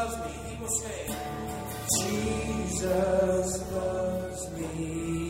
loves me, he will stay. Jesus loves me.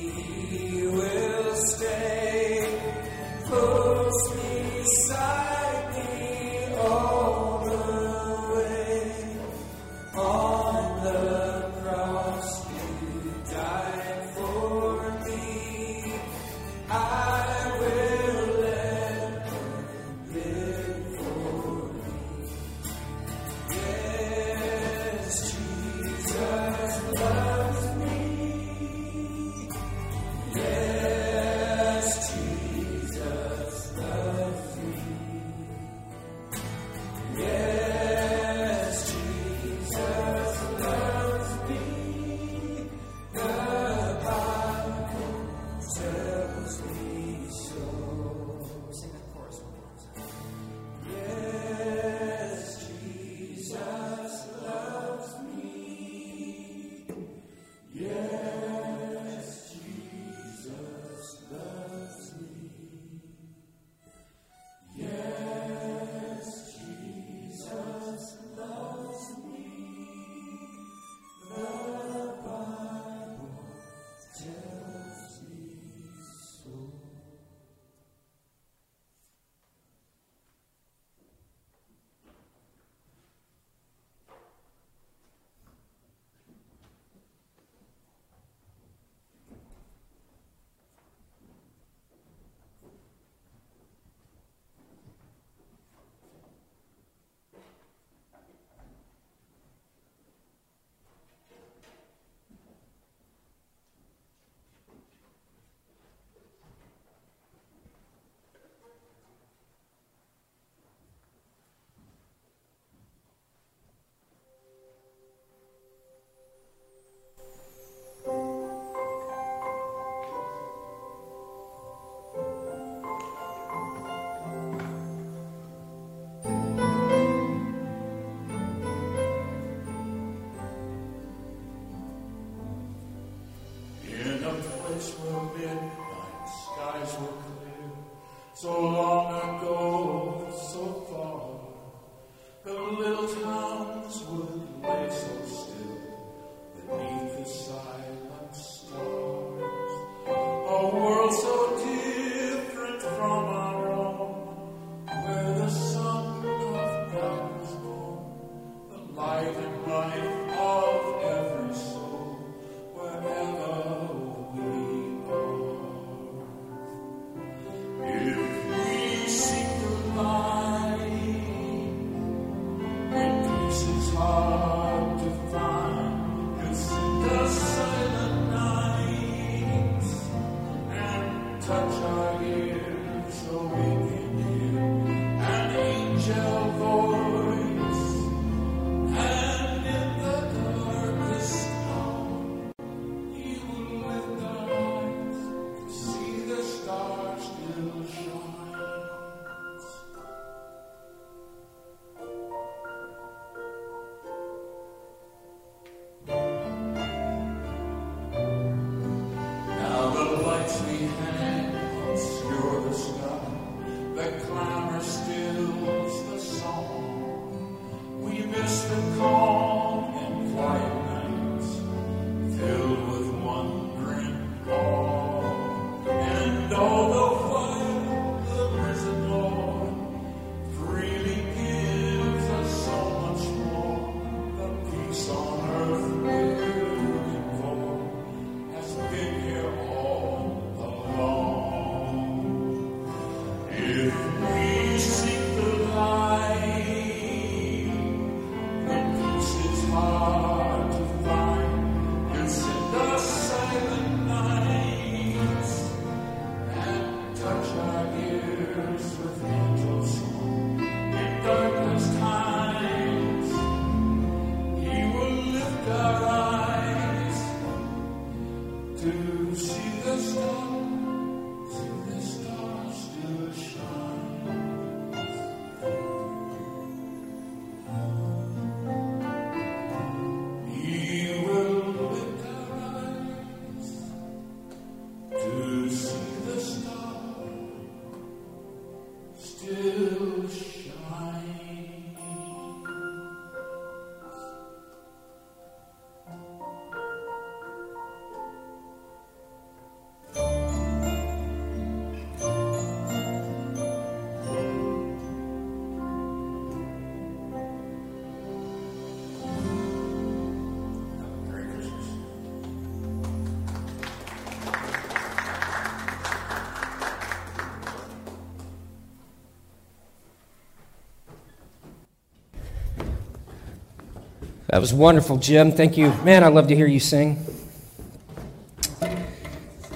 That was wonderful, Jim. Thank you. Man, I love to hear you sing.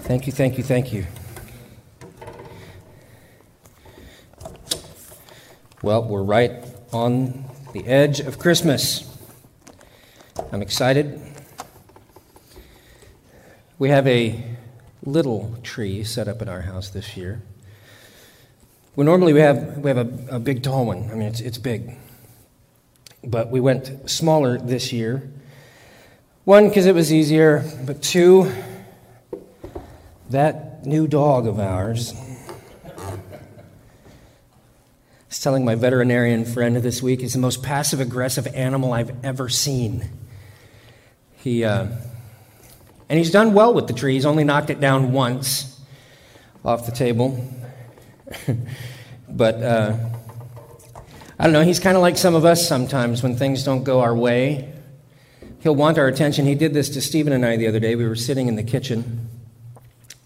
Thank you, thank you, thank you. Well, we're right on the edge of Christmas. I'm excited. We have a little tree set up in our house this year. Well, normally we have we have a, a big tall one. I mean, it's it's big but we went smaller this year. One, because it was easier, but two, that new dog of ours. I was telling my veterinarian friend this week, is the most passive aggressive animal I've ever seen. He, uh, and he's done well with the tree. He's only knocked it down once off the table. but, uh, I don't know, he's kind of like some of us sometimes when things don't go our way. He'll want our attention. He did this to Stephen and I the other day. We were sitting in the kitchen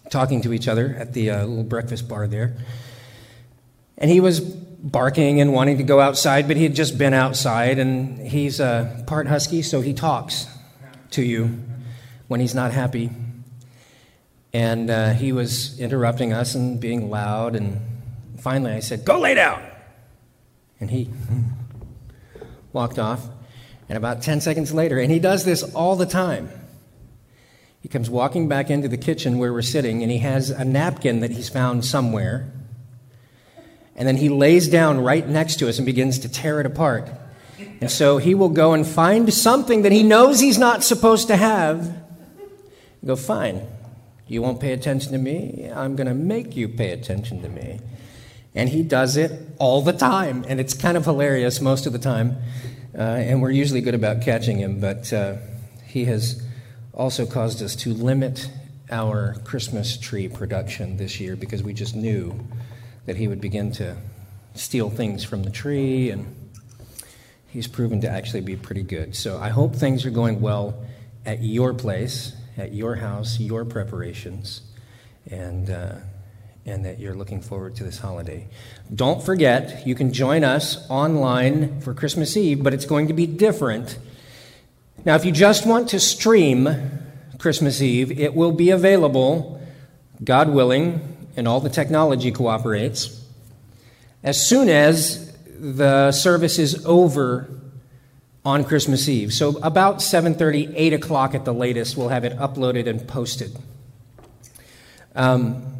talking to each other at the uh, little breakfast bar there. And he was barking and wanting to go outside, but he had just been outside, and he's uh, part husky, so he talks to you when he's not happy. And uh, he was interrupting us and being loud, and finally I said, Go lay down! And he walked off. And about 10 seconds later, and he does this all the time, he comes walking back into the kitchen where we're sitting, and he has a napkin that he's found somewhere. And then he lays down right next to us and begins to tear it apart. And so he will go and find something that he knows he's not supposed to have. Go, fine. You won't pay attention to me? I'm going to make you pay attention to me. And he does it all the time. And it's kind of hilarious most of the time. Uh, and we're usually good about catching him. But uh, he has also caused us to limit our Christmas tree production this year because we just knew that he would begin to steal things from the tree. And he's proven to actually be pretty good. So I hope things are going well at your place, at your house, your preparations. And. Uh, and that you're looking forward to this holiday. Don't forget, you can join us online for Christmas Eve, but it's going to be different. Now, if you just want to stream Christmas Eve, it will be available, God willing, and all the technology cooperates, as soon as the service is over on Christmas Eve. So about 7:30, 8 o'clock at the latest, we'll have it uploaded and posted. Um,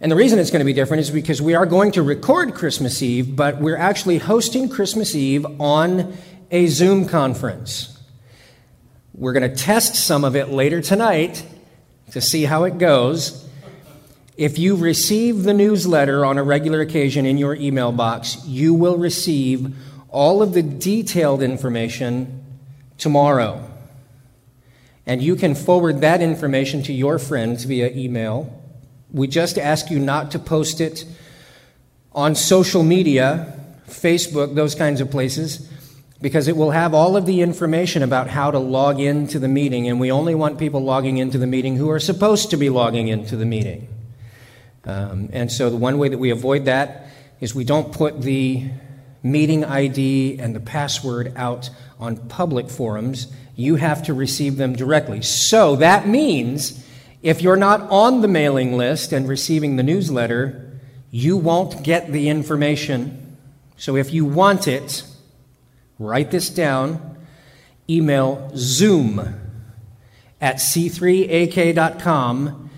and the reason it's going to be different is because we are going to record Christmas Eve, but we're actually hosting Christmas Eve on a Zoom conference. We're going to test some of it later tonight to see how it goes. If you receive the newsletter on a regular occasion in your email box, you will receive all of the detailed information tomorrow. And you can forward that information to your friends via email we just ask you not to post it on social media, Facebook, those kinds of places, because it will have all of the information about how to log into the meeting, and we only want people logging into the meeting who are supposed to be logging into the meeting. Um, and so, the one way that we avoid that is we don't put the meeting ID and the password out on public forums. You have to receive them directly. So, that means if you're not on the mailing list and receiving the newsletter, you won't get the information. So if you want it, write this down. Email zoom at c3ak.com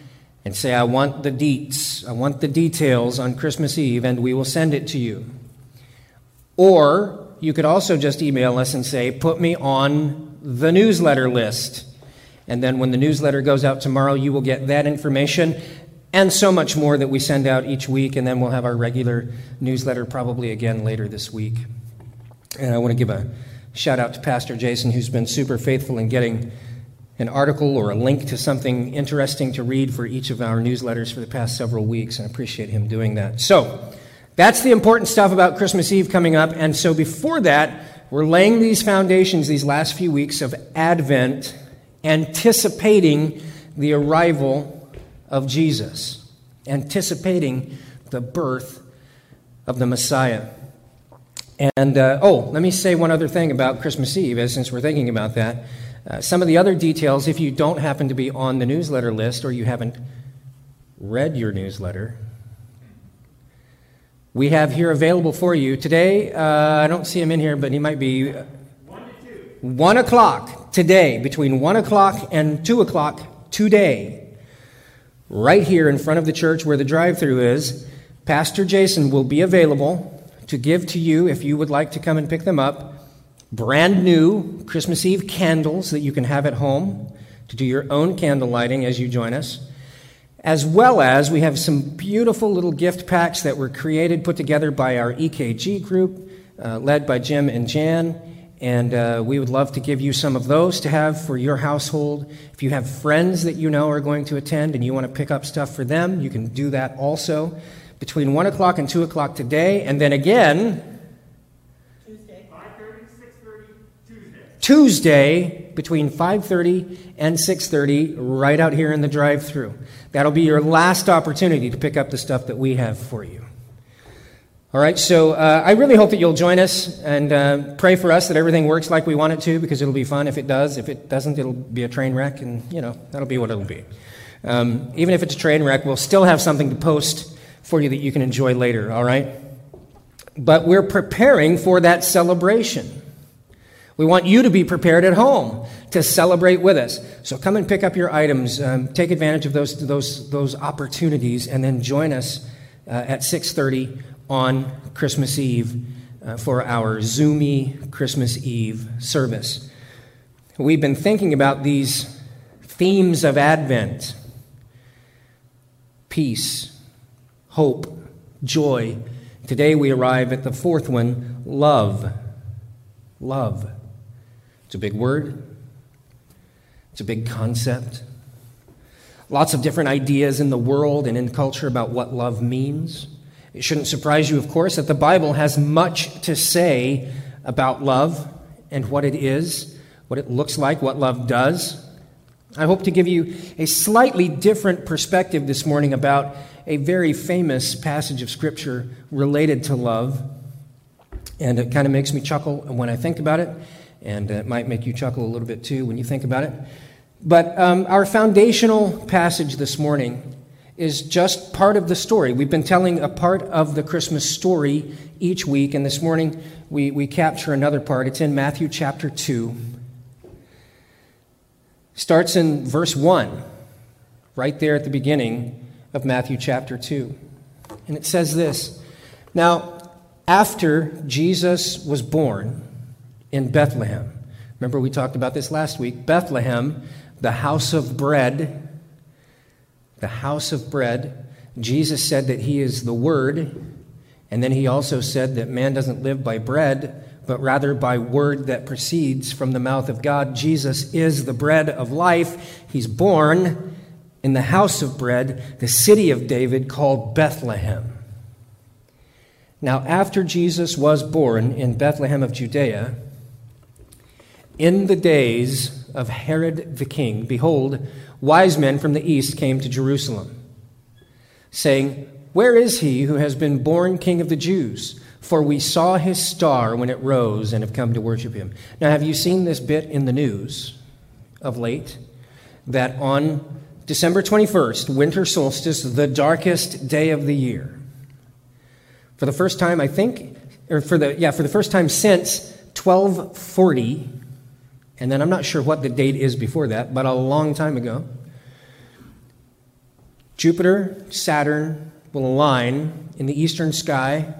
and say, I want the deets, I want the details on Christmas Eve, and we will send it to you. Or you could also just email us and say, Put me on the newsletter list. And then when the newsletter goes out tomorrow, you will get that information and so much more that we send out each week. And then we'll have our regular newsletter probably again later this week. And I want to give a shout out to Pastor Jason, who's been super faithful in getting an article or a link to something interesting to read for each of our newsletters for the past several weeks. And I appreciate him doing that. So, that's the important stuff about Christmas Eve coming up. And so, before that, we're laying these foundations these last few weeks of Advent anticipating the arrival of Jesus, anticipating the birth of the Messiah. And uh, oh, let me say one other thing about Christmas Eve, as since we're thinking about that. Uh, some of the other details, if you don't happen to be on the newsletter list or you haven't read your newsletter, we have here available for you. Today, uh, I don't see him in here, but he might be. Uh, one. One o'clock today, between 1 o'clock and 2 o'clock today, right here in front of the church where the drive through is, Pastor Jason will be available to give to you, if you would like to come and pick them up, brand new Christmas Eve candles that you can have at home to do your own candle lighting as you join us. As well as we have some beautiful little gift packs that were created, put together by our EKG group, uh, led by Jim and Jan. And uh, we would love to give you some of those to have for your household. If you have friends that you know are going to attend and you want to pick up stuff for them, you can do that also between 1 o'clock and 2 o'clock today. And then again, Tuesday, 5.30, 6.30, Tuesday. Tuesday between 5.30 and 6.30 right out here in the drive-through. That'll be your last opportunity to pick up the stuff that we have for you. All right, so uh, I really hope that you'll join us and uh, pray for us that everything works like we want it to because it'll be fun if it does. If it doesn't, it'll be a train wreck, and, you know, that'll be what it'll be. Um, even if it's a train wreck, we'll still have something to post for you that you can enjoy later, all right? But we're preparing for that celebration. We want you to be prepared at home to celebrate with us. So come and pick up your items, um, take advantage of those, those, those opportunities, and then join us uh, at 630 on Christmas Eve uh, for our Zoomy Christmas Eve service. We've been thinking about these themes of Advent peace, hope, joy, Today we arrive at the fourth one love. Love. It's a big word, it's a big concept. Lots of different ideas in the world and in culture about what love means. It shouldn't surprise you, of course, that the Bible has much to say about love and what it is, what it looks like, what love does. I hope to give you a slightly different perspective this morning about a very famous passage of Scripture related to love. And it kind of makes me chuckle when I think about it, and it might make you chuckle a little bit too when you think about it. But um, our foundational passage this morning is just part of the story. We've been telling a part of the Christmas story each week, and this morning we, we capture another part. It's in Matthew chapter 2. Starts in verse 1, right there at the beginning of Matthew chapter 2. And it says this Now, after Jesus was born in Bethlehem, remember we talked about this last week, Bethlehem the house of bread, the house of bread. Jesus said that he is the Word, and then he also said that man doesn't live by bread, but rather by word that proceeds from the mouth of God. Jesus is the bread of life. He's born in the house of bread, the city of David called Bethlehem. Now, after Jesus was born in Bethlehem of Judea, in the days of Herod the king, behold, wise men from the east came to Jerusalem, saying, Where is he who has been born king of the Jews? For we saw his star when it rose and have come to worship him. Now, have you seen this bit in the news of late? That on December 21st, winter solstice, the darkest day of the year, for the first time, I think, or for the, yeah, for the first time since 1240, and then I'm not sure what the date is before that, but a long time ago. Jupiter, Saturn will align in the eastern sky.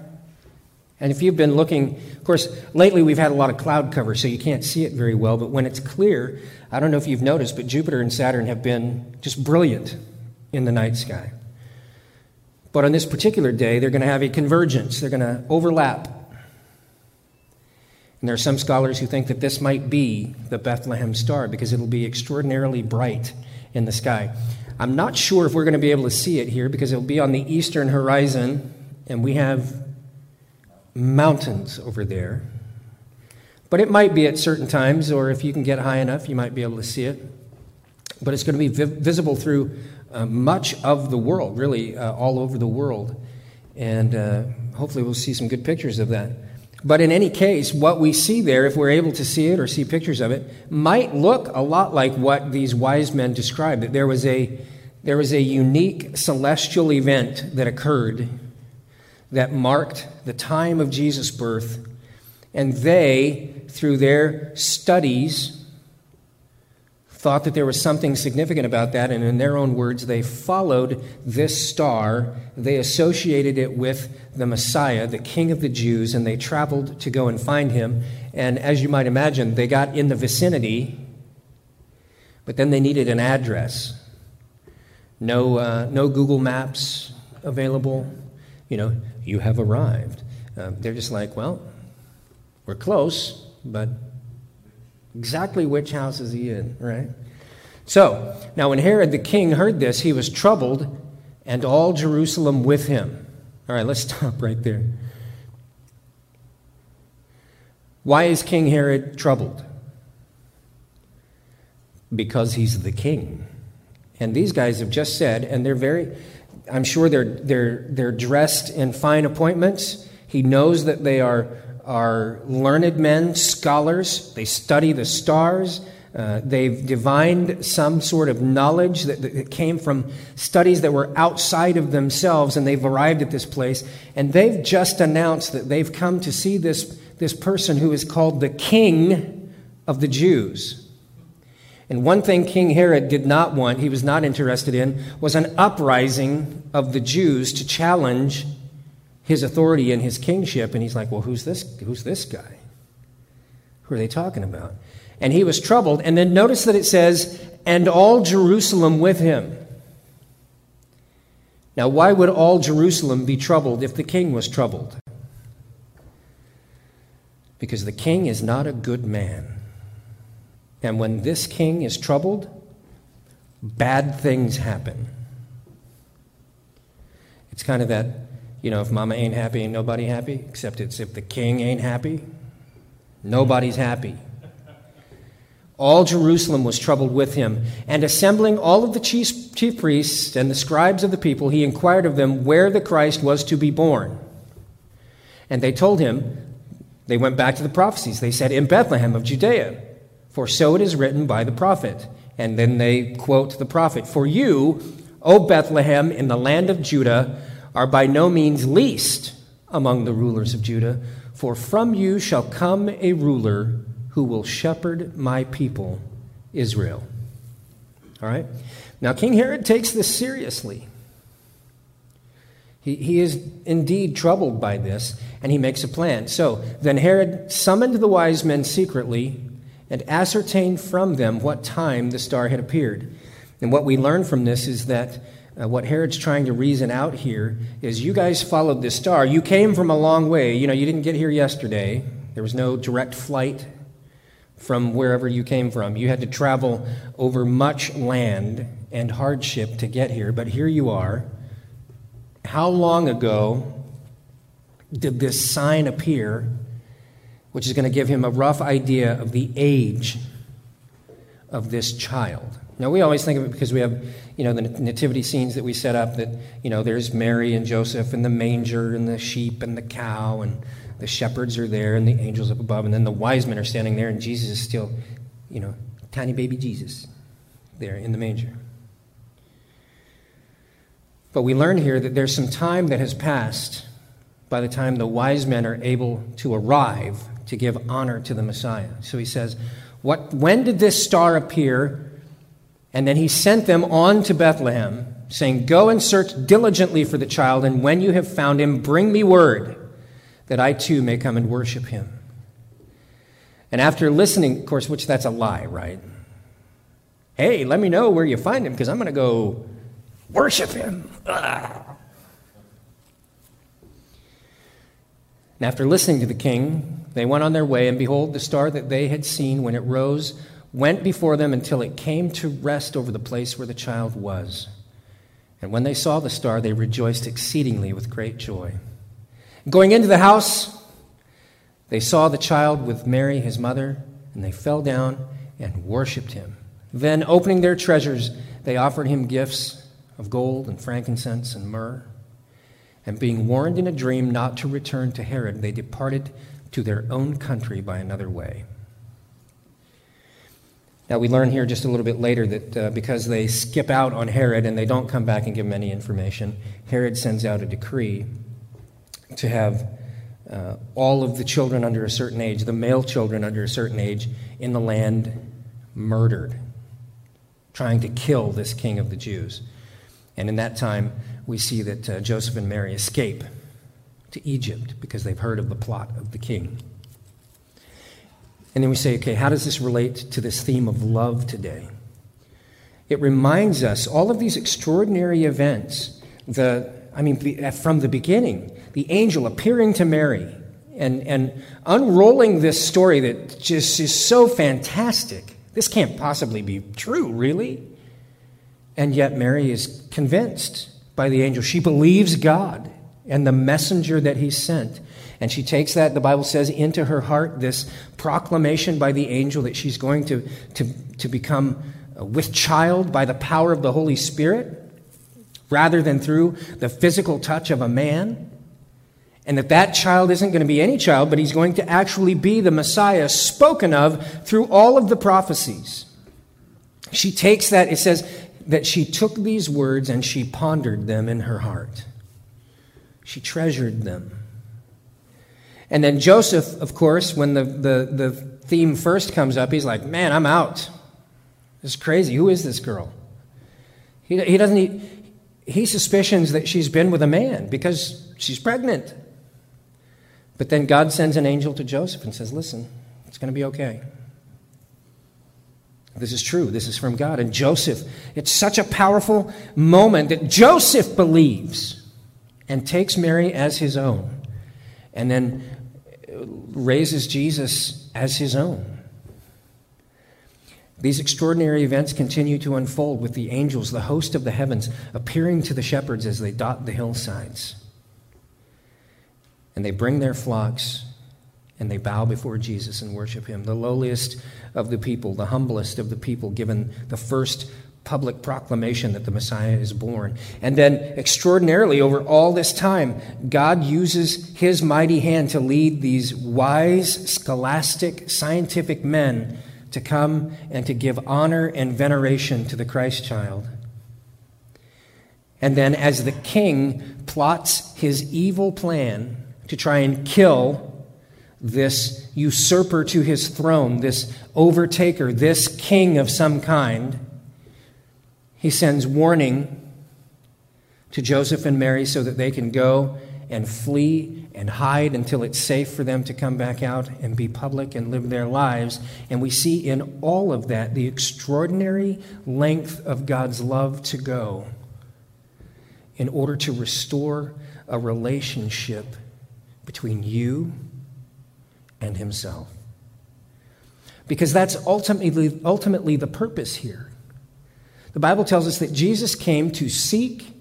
And if you've been looking, of course, lately we've had a lot of cloud cover, so you can't see it very well. But when it's clear, I don't know if you've noticed, but Jupiter and Saturn have been just brilliant in the night sky. But on this particular day, they're going to have a convergence, they're going to overlap and there are some scholars who think that this might be the Bethlehem star because it'll be extraordinarily bright in the sky. I'm not sure if we're going to be able to see it here because it'll be on the eastern horizon, and we have mountains over there. But it might be at certain times, or if you can get high enough, you might be able to see it. But it's going to be vi- visible through uh, much of the world, really, uh, all over the world. And uh, hopefully, we'll see some good pictures of that. But in any case, what we see there, if we're able to see it or see pictures of it, might look a lot like what these wise men described that there was a, there was a unique celestial event that occurred that marked the time of Jesus' birth. And they, through their studies, thought that there was something significant about that, and in their own words, they followed this star. They associated it with the Messiah, the King of the Jews, and they traveled to go and find him. And as you might imagine, they got in the vicinity, but then they needed an address. No, uh, no Google Maps available. You know, you have arrived. Uh, they're just like, well, we're close, but Exactly which house is he in, right? So, now when Herod the king heard this, he was troubled, and all Jerusalem with him. All right, let's stop right there. Why is King Herod troubled? Because he's the king. And these guys have just said, and they're very, I'm sure they're, they're, they're dressed in fine appointments. He knows that they are are learned men, scholars. They study the stars. Uh, they've divined some sort of knowledge that, that, came from studies that were outside of themselves, and they've arrived at this place. And they've just announced that they've come to see this, this person who is called the King of the Jews. And one thing King Herod did not want, he was not interested in, was an uprising of the Jews to challenge his authority and his kingship. And he's like, well, who's this, who's this guy? Who are they talking about? And he was troubled. And then notice that it says, and all Jerusalem with him. Now, why would all Jerusalem be troubled if the king was troubled? Because the king is not a good man. And when this king is troubled, bad things happen. It's kind of that, you know, if mama ain't happy, ain't nobody happy, except it's if the king ain't happy, nobody's happy. All Jerusalem was troubled with him. And assembling all of the chief, chief priests and the scribes of the people, he inquired of them where the Christ was to be born. And they told him, they went back to the prophecies. They said, In Bethlehem of Judea, for so it is written by the prophet. And then they quote the prophet For you, O Bethlehem, in the land of Judah, are by no means least among the rulers of Judah, for from you shall come a ruler who will shepherd my people, Israel. All right? Now, King Herod takes this seriously. He, he is indeed troubled by this, and he makes a plan. So then Herod summoned the wise men secretly and ascertained from them what time the star had appeared. And what we learn from this is that uh, what Herod's trying to reason out here is you guys followed this star. You came from a long way. You know, you didn't get here yesterday. There was no direct flight from wherever you came from. You had to travel over much land and hardship to get here, but here you are. How long ago did this sign appear, which is going to give him a rough idea of the age of this child? Now, we always think of it because we have, you know, the nativity scenes that we set up that, you know, there's Mary and Joseph and the manger and the sheep and the cow and the shepherds are there and the angels up above, and then the wise men are standing there, and Jesus is still, you know, tiny baby Jesus there in the manger. But we learn here that there's some time that has passed by the time the wise men are able to arrive to give honor to the Messiah. So he says, what, When did this star appear? And then he sent them on to Bethlehem, saying, Go and search diligently for the child, and when you have found him, bring me word that I too may come and worship him. And after listening, of course, which that's a lie, right? Hey, let me know where you find him because I'm going to go worship him. Ugh. And after listening to the king, they went on their way, and behold, the star that they had seen when it rose went before them until it came to rest over the place where the child was. And when they saw the star, they rejoiced exceedingly with great joy. Going into the house, they saw the child with Mary, his mother, and they fell down and worshiped him. Then, opening their treasures, they offered him gifts of gold and frankincense and myrrh. And being warned in a dream not to return to Herod, they departed to their own country by another way. Now, we learn here just a little bit later that uh, because they skip out on Herod and they don't come back and give him any information, Herod sends out a decree to have uh, all of the children under a certain age, the male children under a certain age, in the land murdered, trying to kill this king of the Jews. And in that time, we see that uh, Joseph and Mary escape to Egypt because they've heard of the plot of the king. And then we say, okay, how does this relate to this theme of love today? It reminds us all of these extraordinary events, the, I mean, uh, from the beginning, the angel appearing to Mary and, and unrolling this story that just is so fantastic. This can't possibly be true, really. And yet, Mary is convinced by the angel. She believes God and the messenger that he sent. And she takes that, the Bible says, into her heart this proclamation by the angel that she's going to, to, to become with child by the power of the Holy Spirit rather than through the physical touch of a man. And that that child isn't going to be any child, but he's going to actually be the Messiah spoken of through all of the prophecies. She takes that, it says that she took these words and she pondered them in her heart. She treasured them. And then Joseph, of course, when the, the, the theme first comes up, he's like, Man, I'm out. This is crazy. Who is this girl? He, he doesn't, he, he suspicions that she's been with a man because she's pregnant. But then God sends an angel to Joseph and says, Listen, it's going to be okay. This is true. This is from God. And Joseph, it's such a powerful moment that Joseph believes and takes Mary as his own and then raises Jesus as his own. These extraordinary events continue to unfold with the angels, the host of the heavens, appearing to the shepherds as they dot the hillsides. And they bring their flocks and they bow before Jesus and worship him, the lowliest of the people, the humblest of the people, given the first public proclamation that the Messiah is born. And then, extraordinarily, over all this time, God uses his mighty hand to lead these wise, scholastic, scientific men to come and to give honor and veneration to the Christ child. And then, as the king plots his evil plan to try and kill this usurper to his throne, this overtaker, this king of some kind, he sends warning to Joseph and Mary so that they can go and flee and hide until it's safe for them to come back out and be public and live their lives. And we see in all of that the extraordinary length of God's love to go in order to restore a relationship between you and Himself. Because that's ultimately, ultimately the purpose here. The Bible tells us that Jesus came to seek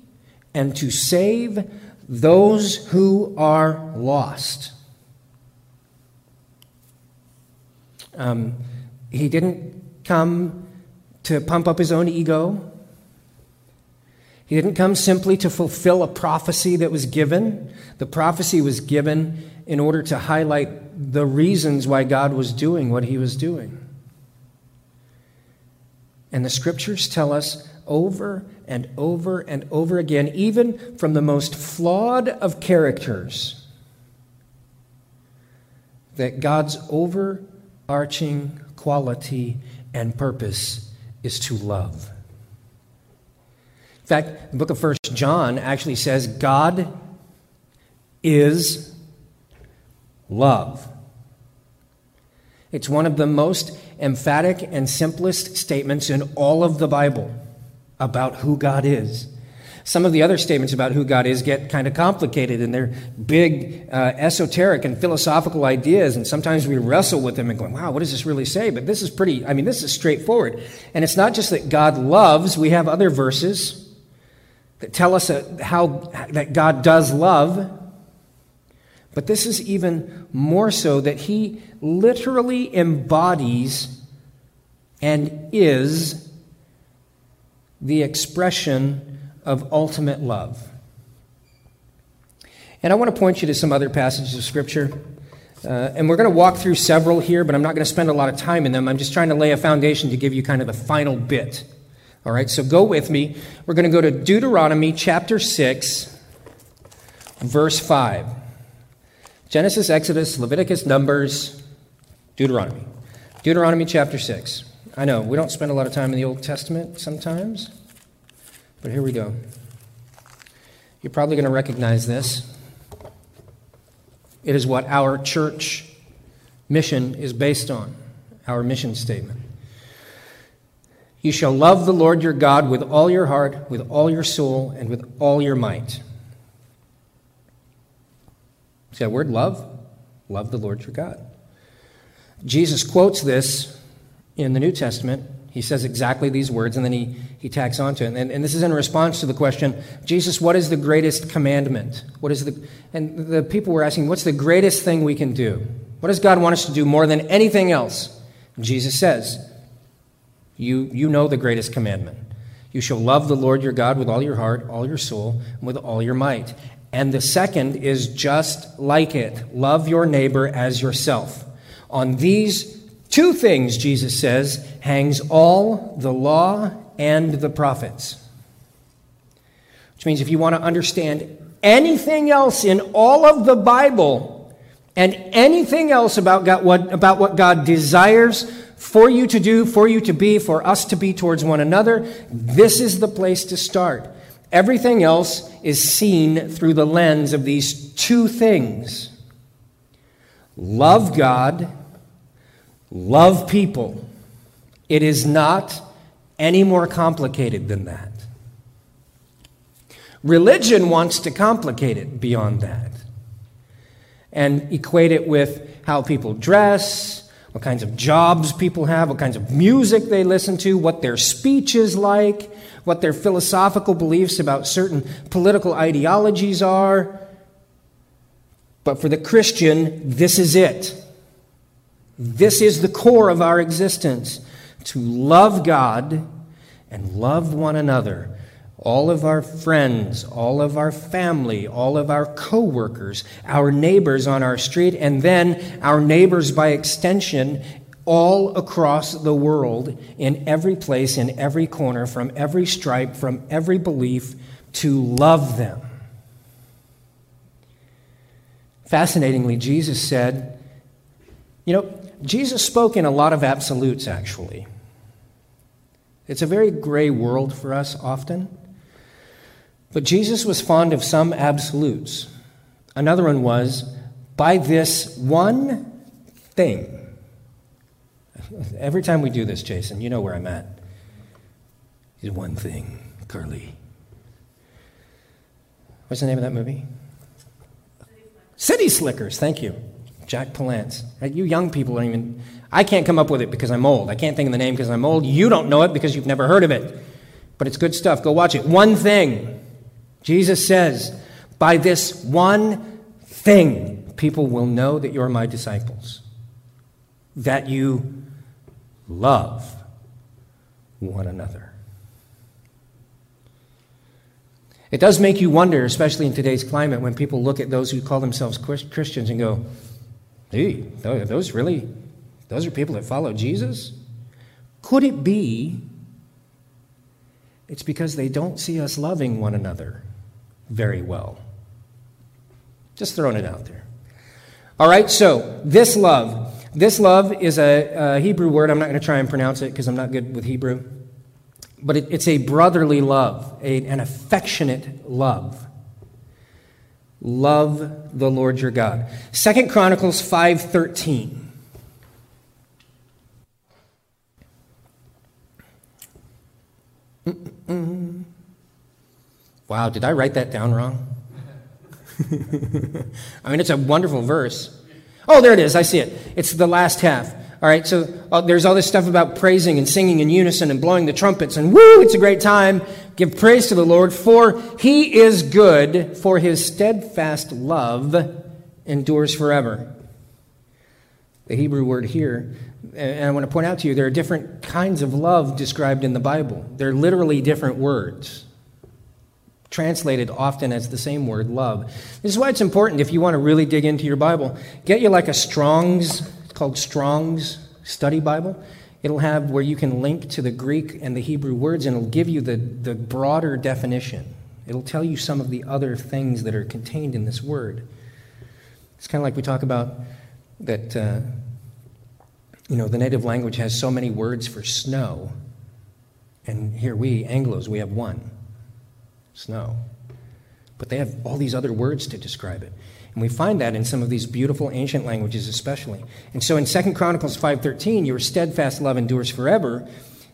and to save those who are lost. Um, he didn't come to pump up his own ego. He didn't come simply to fulfill a prophecy that was given. The prophecy was given in order to highlight the reasons why God was doing what he was doing. And the scriptures tell us over and over and over again, even from the most flawed of characters, that God's overarching quality and purpose is to love. In fact, the book of First John actually says God is love. It's one of the most emphatic and simplest statements in all of the Bible about who God is. Some of the other statements about who God is get kind of complicated and they're big, uh, esoteric, and philosophical ideas. And sometimes we wrestle with them and go, wow, what does this really say? But this is pretty, I mean, this is straightforward. And it's not just that God loves, we have other verses that tell us how that God does love. But this is even more so that he literally embodies and is the expression of ultimate love. And I want to point you to some other passages of Scripture. Uh, and we're going to walk through several here, but I'm not going to spend a lot of time in them. I'm just trying to lay a foundation to give you kind of the final bit. All right, so go with me. We're going to go to Deuteronomy chapter 6, verse 5. Genesis, Exodus, Leviticus, Numbers, Deuteronomy. Deuteronomy chapter 6. I know, we don't spend a lot of time in the Old Testament sometimes, but here we go. You're probably going to recognize this. It is what our church mission is based on, our mission statement. You shall love the Lord your God with all your heart, with all your soul, and with all your might. That word love? Love the Lord your God. Jesus quotes this in the New Testament. He says exactly these words, and then he, he tacks onto it. And, and this is in response to the question, Jesus, what is the greatest commandment? What is the, and the people were asking, what's the greatest thing we can do? What does God want us to do more than anything else? And Jesus says, you, you know the greatest commandment. You shall love the Lord your God with all your heart, all your soul, and with all your might. And the second is just like it love your neighbor as yourself. On these two things, Jesus says, hangs all the law and the prophets. Which means if you want to understand anything else in all of the Bible and anything else about, God, what, about what God desires for you to do, for you to be, for us to be towards one another, this is the place to start. Everything else is seen through the lens of these two things love God, love people. It is not any more complicated than that. Religion wants to complicate it beyond that and equate it with how people dress, what kinds of jobs people have, what kinds of music they listen to, what their speech is like, what their philosophical beliefs about certain political ideologies are. But for the Christian, this is it. This is the core of our existence to love God and love one another all of our friends, all of our family, all of our coworkers, our neighbors on our street, and then our neighbors by extension all across the world, in every place, in every corner, from every stripe, from every belief, to love them. Fascinatingly, Jesus said, you know, Jesus spoke in a lot of absolutes, actually. It's a very gray world for us often. But Jesus was fond of some absolutes. Another one was, by this one thing. Every time we do this, Jason, you know where I'm at. Is one thing, Carly. What's the name of that movie? City Slickers, thank you. Jack Palance. You young people don't even. I can't come up with it because I'm old. I can't think of the name because I'm old. You don't know it because you've never heard of it. But it's good stuff. Go watch it. One thing. Jesus says, By this one thing, people will know that you're my disciples, that you love one another. It does make you wonder, especially in today's climate, when people look at those who call themselves Christians and go, hey, those really, those are people that follow Jesus? Could it be it's because they don't see us loving one another? very well. Just throwing it out there. All right, so this love. This love is a, a Hebrew word. I'm not going to try and pronounce it because I'm not good with Hebrew. But it, it's a brotherly love, a, an affectionate love. Love the Lord your God. Second Chronicles 5.13. Mm-mm. Wow, did I write that down wrong? I mean, it's a wonderful verse. Oh, there it is. I see it. It's the last half. All right, so uh, there's all this stuff about praising and singing in unison and blowing the trumpets, and woo, it's a great time. Give praise to the Lord, for he is good, for his steadfast love endures forever. The Hebrew word here, and I want to point out to you, there are different kinds of love described in the Bible. They're literally different words translated often as the same word, love. This is why it's important if you want to really dig into your Bible, get you like a Strong's, called Strong's Study Bible. It'll have where you can link to the Greek and the Hebrew words, and it'll give you the, the broader definition. It'll tell you some of the other things that are contained in this word. It's kind of like we talk about that, uh, you know, the native language has so many words for snow, and here we, Anglos, we have one snow. But they have all these other words to describe it. And we find that in some of these beautiful ancient languages especially. And so in 2 Chronicles 5:13, your steadfast love endures forever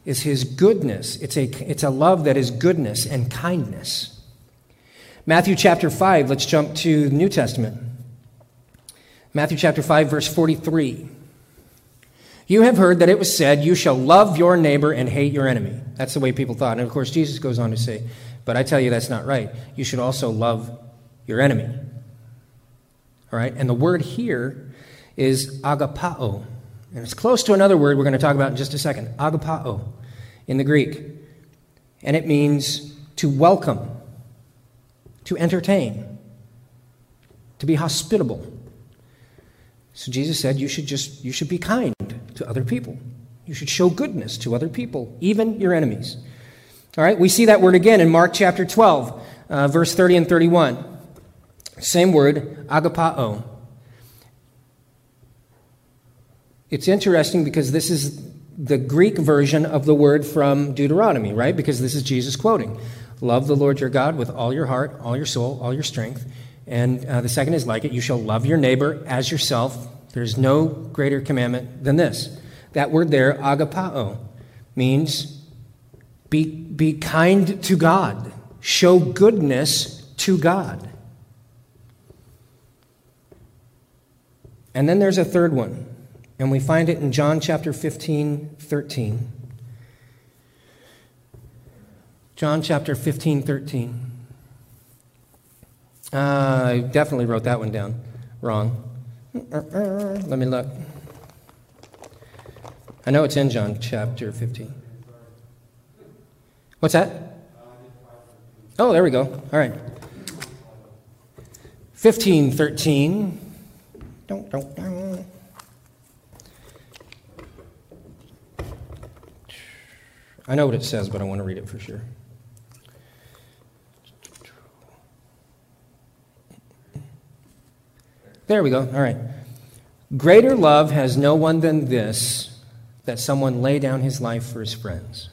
is his goodness. It's a, it's a love that is goodness and kindness. Matthew chapter 5, let's jump to the New Testament. Matthew chapter 5 verse 43. You have heard that it was said, You shall love your neighbor and hate your enemy. That's the way people thought. And of course, Jesus goes on to say, but I tell you that's not right. You should also love your enemy. All right? And the word here is agapao. And it's close to another word we're going to talk about in just a second agapao in the Greek. And it means to welcome, to entertain, to be hospitable. So Jesus said you should just you should be kind to other people. You should show goodness to other people, even your enemies. All right, we see that word again in Mark chapter 12, uh, verse 30 and 31. Same word, agapao. It's interesting because this is the Greek version of the word from Deuteronomy, right? Because this is Jesus quoting. Love the Lord your God with all your heart, all your soul, all your strength. And uh, the second is like it you shall love your neighbor as yourself. There's no greater commandment than this. That word there, agapao. means be, be kind to God, show goodness to God. And then there's a third one, and we find it in John chapter 15, 13. John chapter 15, 13. Uh, I definitely wrote that one down wrong. Let me look. I know it's in John chapter 15. What's that? Oh, there we go. All right. 1513. Don't, don't, don't. I know what it says, but I want to read it for sure. There we go. All right. Greater love has no one than this that someone lay down his life for his friends.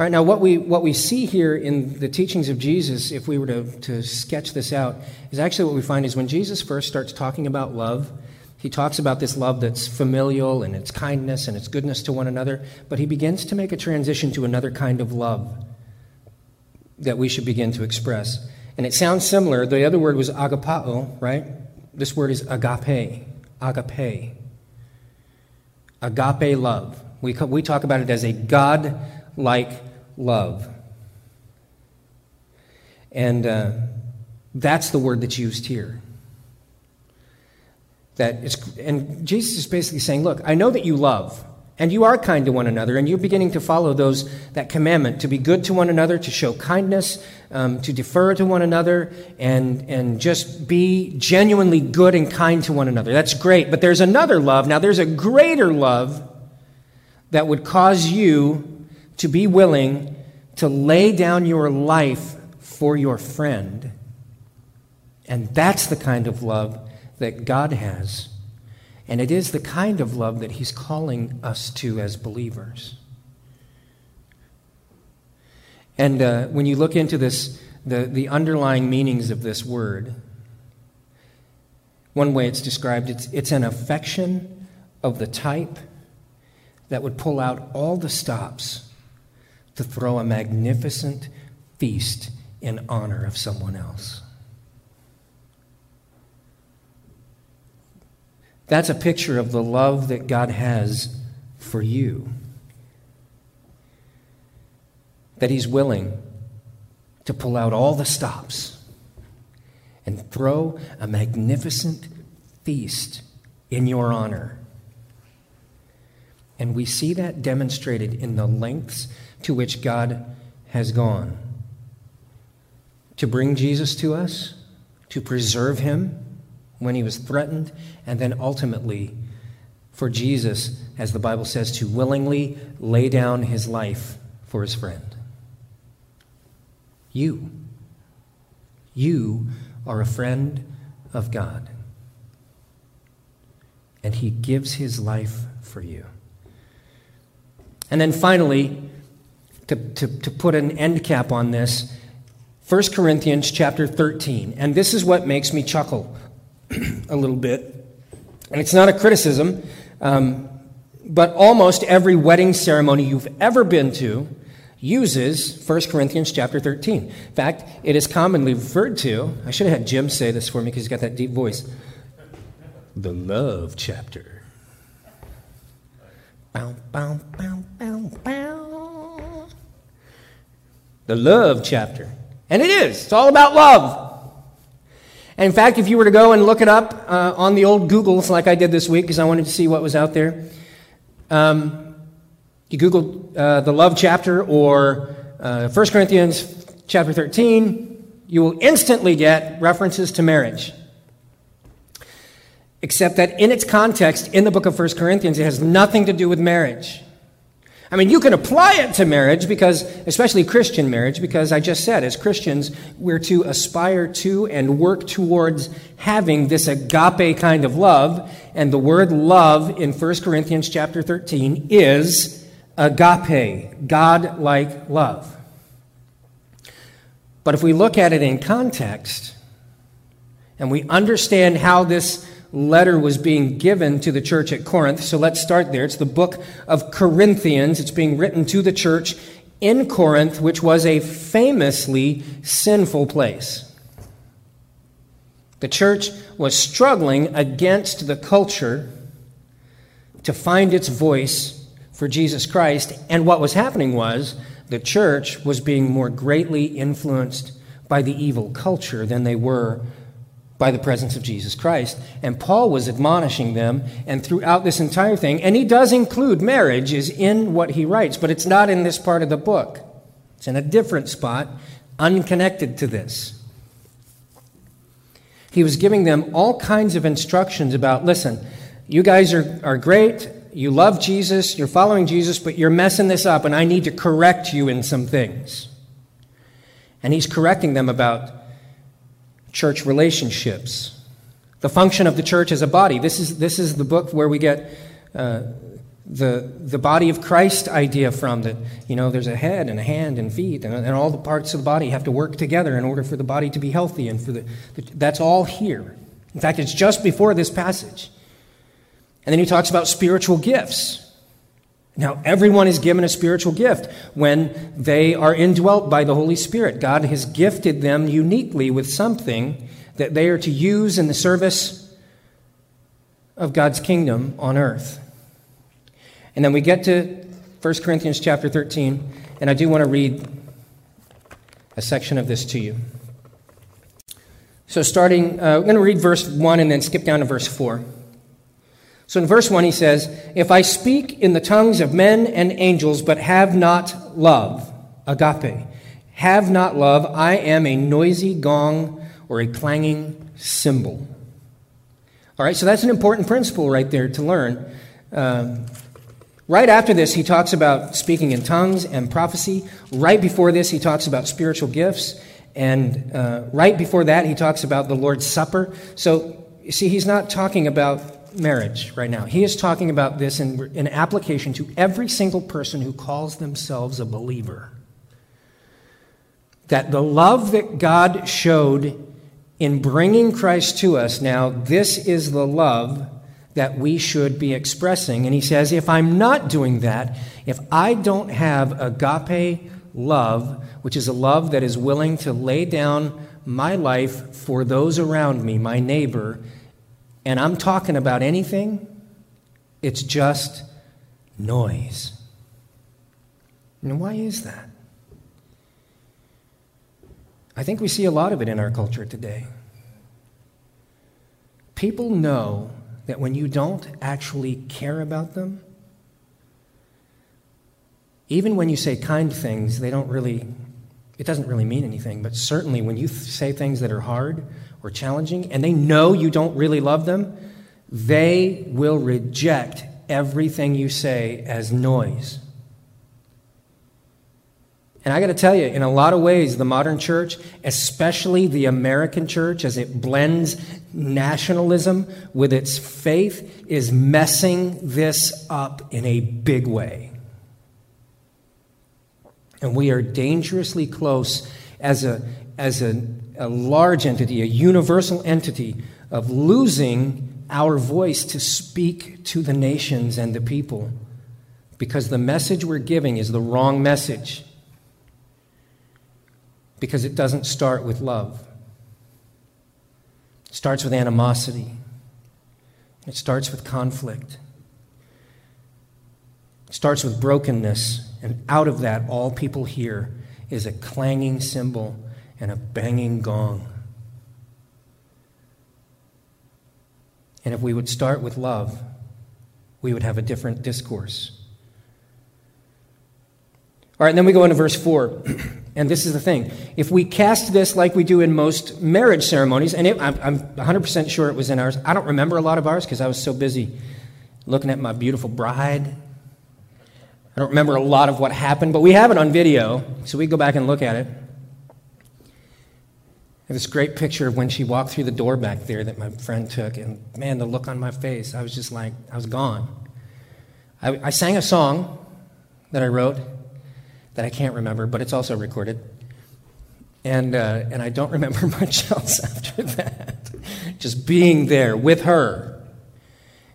All right, now what we, what we see here in the teachings of Jesus, if we were to, to sketch this out, is actually what we find is when Jesus first starts talking about love, he talks about this love that's familial and its kindness and its goodness to one another, but he begins to make a transition to another kind of love that we should begin to express. And it sounds similar. The other word was agapao, right? This word is agape. Agape. Agape love. We, we talk about it as a God like love. And uh, that's the word that's used here. That it's, and Jesus is basically saying, Look, I know that you love, and you are kind to one another, and you're beginning to follow those that commandment to be good to one another, to show kindness, um, to defer to one another, and and just be genuinely good and kind to one another. That's great. But there's another love. Now there's a greater love that would cause you to be willing to lay down your life for your friend. And that's the kind of love that God has. And it is the kind of love that He's calling us to as believers. And uh, when you look into this, the, the underlying meanings of this word, one way it's described, it's, it's an affection of the type that would pull out all the stops to throw a magnificent feast in honor of someone else. That's a picture of the love that God has for you. That He's willing to pull out all the stops and throw a magnificent feast in your honor. And we see that demonstrated in the lengths to which God has gone to bring Jesus to us, to preserve him when he was threatened, and then ultimately for Jesus, as the Bible says, to willingly lay down his life for his friend. You. You are a friend of God. And he gives his life for you. And then finally, to, to, to put an end cap on this, 1 Corinthians chapter 13. And this is what makes me chuckle a little bit. And it's not a criticism, um, but almost every wedding ceremony you've ever been to uses 1 Corinthians chapter 13. In fact, it is commonly referred to, I should have had Jim say this for me because he's got that deep voice, the love chapter. Bow, bow, bow, bow, bow. The love chapter. And it is. It's all about love. And in fact, if you were to go and look it up uh, on the old Googles, like I did this week, because I wanted to see what was out there, um, you Google uh, the love chapter or uh, 1 Corinthians chapter 13, you will instantly get references to marriage. Except that in its context, in the book of 1 Corinthians, it has nothing to do with marriage. I mean, you can apply it to marriage because, especially Christian marriage, because I just said, as Christians, we're to aspire to and work towards having this agape kind of love. And the word love in 1 Corinthians chapter 13 is agape, God like love. But if we look at it in context and we understand how this letter was being given to the church at Corinth. So let's start there. It's the book of Corinthians. It's being written to the church in Corinth, which was a famously sinful place. The church was struggling against the culture to find its voice for Jesus Christ. And what was happening was the church was being more greatly influenced by the evil culture than they were by the presence of Jesus Christ. And Paul was admonishing them, and throughout this entire thing, and he does include marriage, is in what he writes, but it's not in this part of the book. It's in a different spot, unconnected to this. He was giving them all kinds of instructions about listen, you guys are, are great. You love Jesus. You're following Jesus, but you're messing this up, and I need to correct you in some things. And he's correcting them about church relationships, the function of the church as a body. This is, this is the book where we get uh, the, the body of Christ idea from that, you know, there's a head and a hand and feet, and, and all the parts of the body have to work together in order for the body to be healthy. And for the, the that's all here. In fact, it's just before this passage. And then he talks about spiritual gifts. Now, everyone is given a spiritual gift when they are indwelt by the Holy Spirit. God has gifted them uniquely with something that they are to use in the service of God's kingdom on earth. And then we get to 1 Corinthians chapter 13, and I do want to read a section of this to you. So, starting, uh, we're going to read verse 1 and then skip down to verse 4. So in verse 1, he says, If I speak in the tongues of men and angels, but have not love, agape, have not love, I am a noisy gong or a clanging cymbal. All right, so that's an important principle right there to learn. Um, right after this, he talks about speaking in tongues and prophecy. Right before this, he talks about spiritual gifts. And uh, right before that, he talks about the Lord's Supper. So, you see, he's not talking about marriage right now. He is talking about this in, in application to every single person who calls themselves a believer. That the love that God showed in bringing Christ to us now, this is the love that we should be expressing. And he says, if I'm not doing that, if I don't have agape love, which is a love that is willing to lay down my life for those around me, my neighbor, and I'm talking about anything, it's just noise. And why is that? I think we see a lot of it in our culture today. People know that when you don't actually care about them, even when you say kind things, they don't really, it doesn't really mean anything. But certainly when you say things that are hard or challenging, and they know you don't really love them, they will reject everything you say as noise. And I got to tell you, in a lot of ways, the modern church, especially the American church, as it blends nationalism with its faith, is messing this up in a big way. And we are dangerously close as a, as a a large entity, a universal entity of losing our voice to speak to the nations and the people because the message we're giving is the wrong message because it doesn't start with love. It starts with animosity. It starts with conflict. It starts with brokenness, and out of that, all people hear is a clanging cymbal and a banging gong. And if we would start with love, we would have a different discourse. All right, and then we go into verse 4. And this is the thing. If we cast this like we do in most marriage ceremonies, and it, I'm, I'm 100% sure it was in ours. I don't remember a lot of ours because I was so busy looking at my beautiful bride. I don't remember a lot of what happened, but we have it on video, so we go back and look at it have this great picture of when she walked through the door back there that my friend took, and man, the look on my face, I was just like, I was gone. I, I sang a song that I wrote that I can't remember, but it's also recorded. And, uh, and I don't remember much else after that. just being there with her.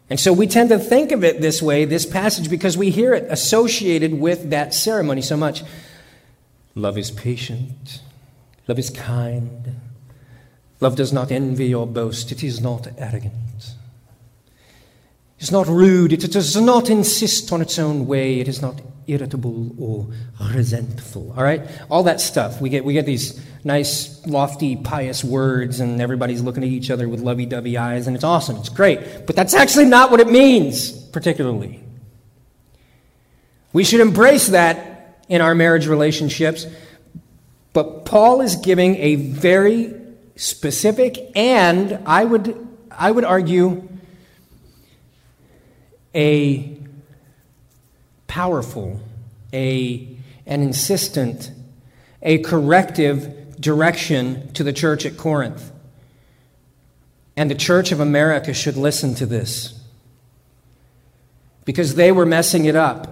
And so we tend to think of it this way, this passage, because we hear it associated with that ceremony so much. Love is patient, love is kind, love does not envy or boast, it is not arrogant. It is not rude, it does not insist on its own way, it is not irritable or resentful. All right? All that stuff. We get, we get these nice, lofty, pious words, and everybody's looking at each other with lovey dovey eyes, and it's awesome. It's great. But that's actually not what it means, particularly. We should embrace that in our marriage relationships. But Paul is giving a very specific and I would, I would argue, a powerful, a, an insistent, a corrective direction to the church at Corinth. And the church of America should listen to this because they were messing it up.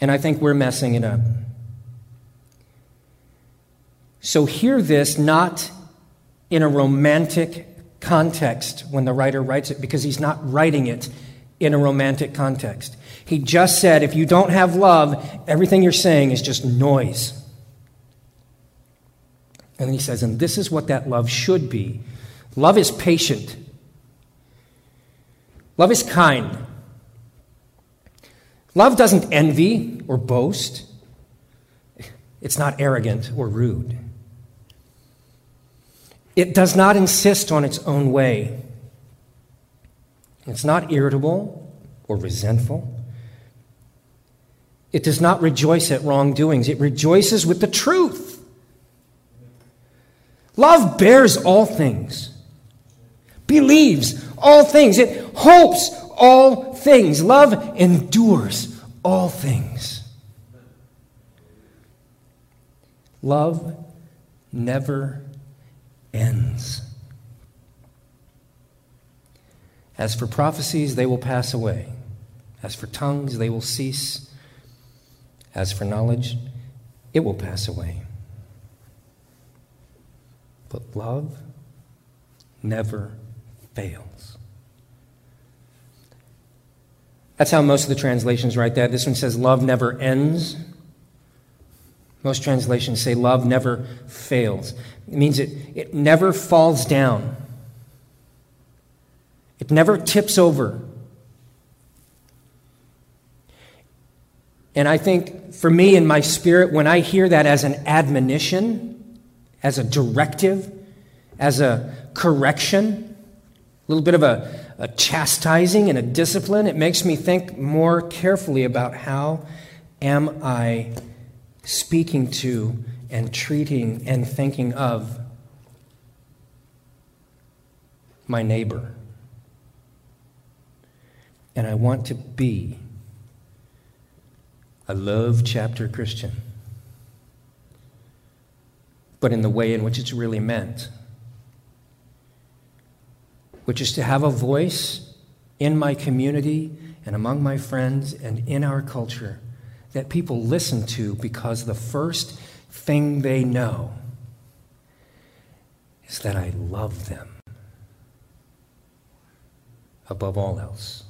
And I think we're messing it up. So hear this not in a romantic context when the writer writes it, because he's not writing it in a romantic context. He just said, if you don't have love, everything you're saying is just noise. And then he says, and this is what that love should be love is patient, love is kind. Love doesn't envy or boast. It's not arrogant or rude. It does not insist on its own way. It's not irritable or resentful. It does not rejoice at wrongdoings, it rejoices with the truth. Love bears all things, believes all things, it hopes all things. Love endures all things. Love never ends. As for prophecies, they will pass away. As for tongues, they will cease. As for knowledge, it will pass away. But love never fails. That's how most of the translations write that. This one says, Love never ends. Most translations say, Love never fails. It means it, it never falls down. It never tips over. And I think for me in my spirit, when I hear that as an admonition, as a directive, as a correction, a little bit of a, a chastising and a discipline, it makes me think more carefully about how am I speaking to and treating and thinking of my neighbor. And I want to be a love chapter Christian, but in the way in which it's really meant, which is to have a voice in my community and among my friends and in our culture that people listen to because the first thing they know is that I love them above all else.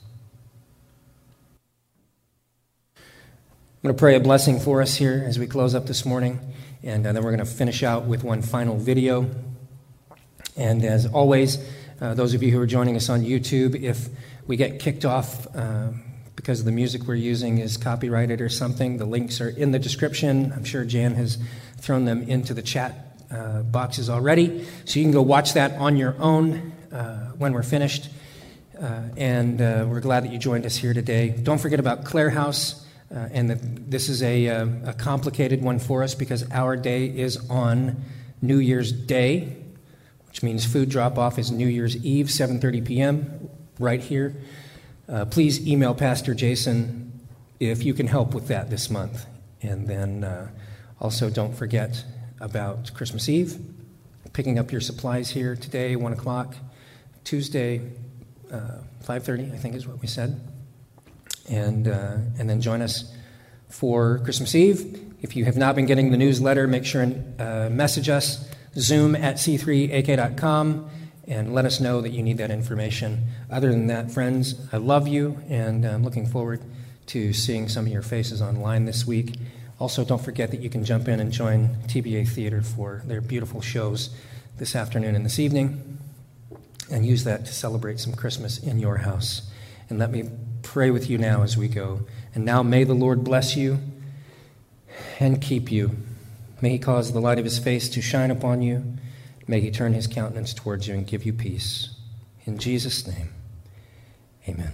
I'm going to pray a blessing for us here as we close up this morning, and uh, then we're going to finish out with one final video. And as always, uh, those of you who are joining us on YouTube, if we get kicked off uh, because the music we're using is copyrighted or something, the links are in the description. I'm sure Jan has thrown them into the chat uh, boxes already, so you can go watch that on your own uh, when we're finished. Uh, and we're glad that you joined us here today. Don't forget about Clare House. Uh, and the, this is a, uh, a complicated one for us because our day is on New Year's Day, which means food drop off is New Year's Eve, 7:30 p.m. right here. Uh, please email Pastor Jason if you can help with that this month, and then uh, also don't forget about Christmas Eve, picking up your supplies here today, one o'clock, Tuesday, 5:30, uh, I think is what we said and, uh, and then join us for Christmas Eve. If you have not been getting the newsletter, make sure and uh, message us. zoom at c3ak.com and let us know that you need that information. Other than that, friends, I love you and I'm looking forward to seeing some of your faces online this week. Also, don't forget that you can jump in and join TBA Theater for their beautiful shows this afternoon and this evening and use that to celebrate some Christmas in your house. And let me pray with you now as we go. And now may the Lord bless you and keep you. May he cause the light of his face to shine upon you. May he turn his countenance towards you and give you peace. In Jesus' name, amen.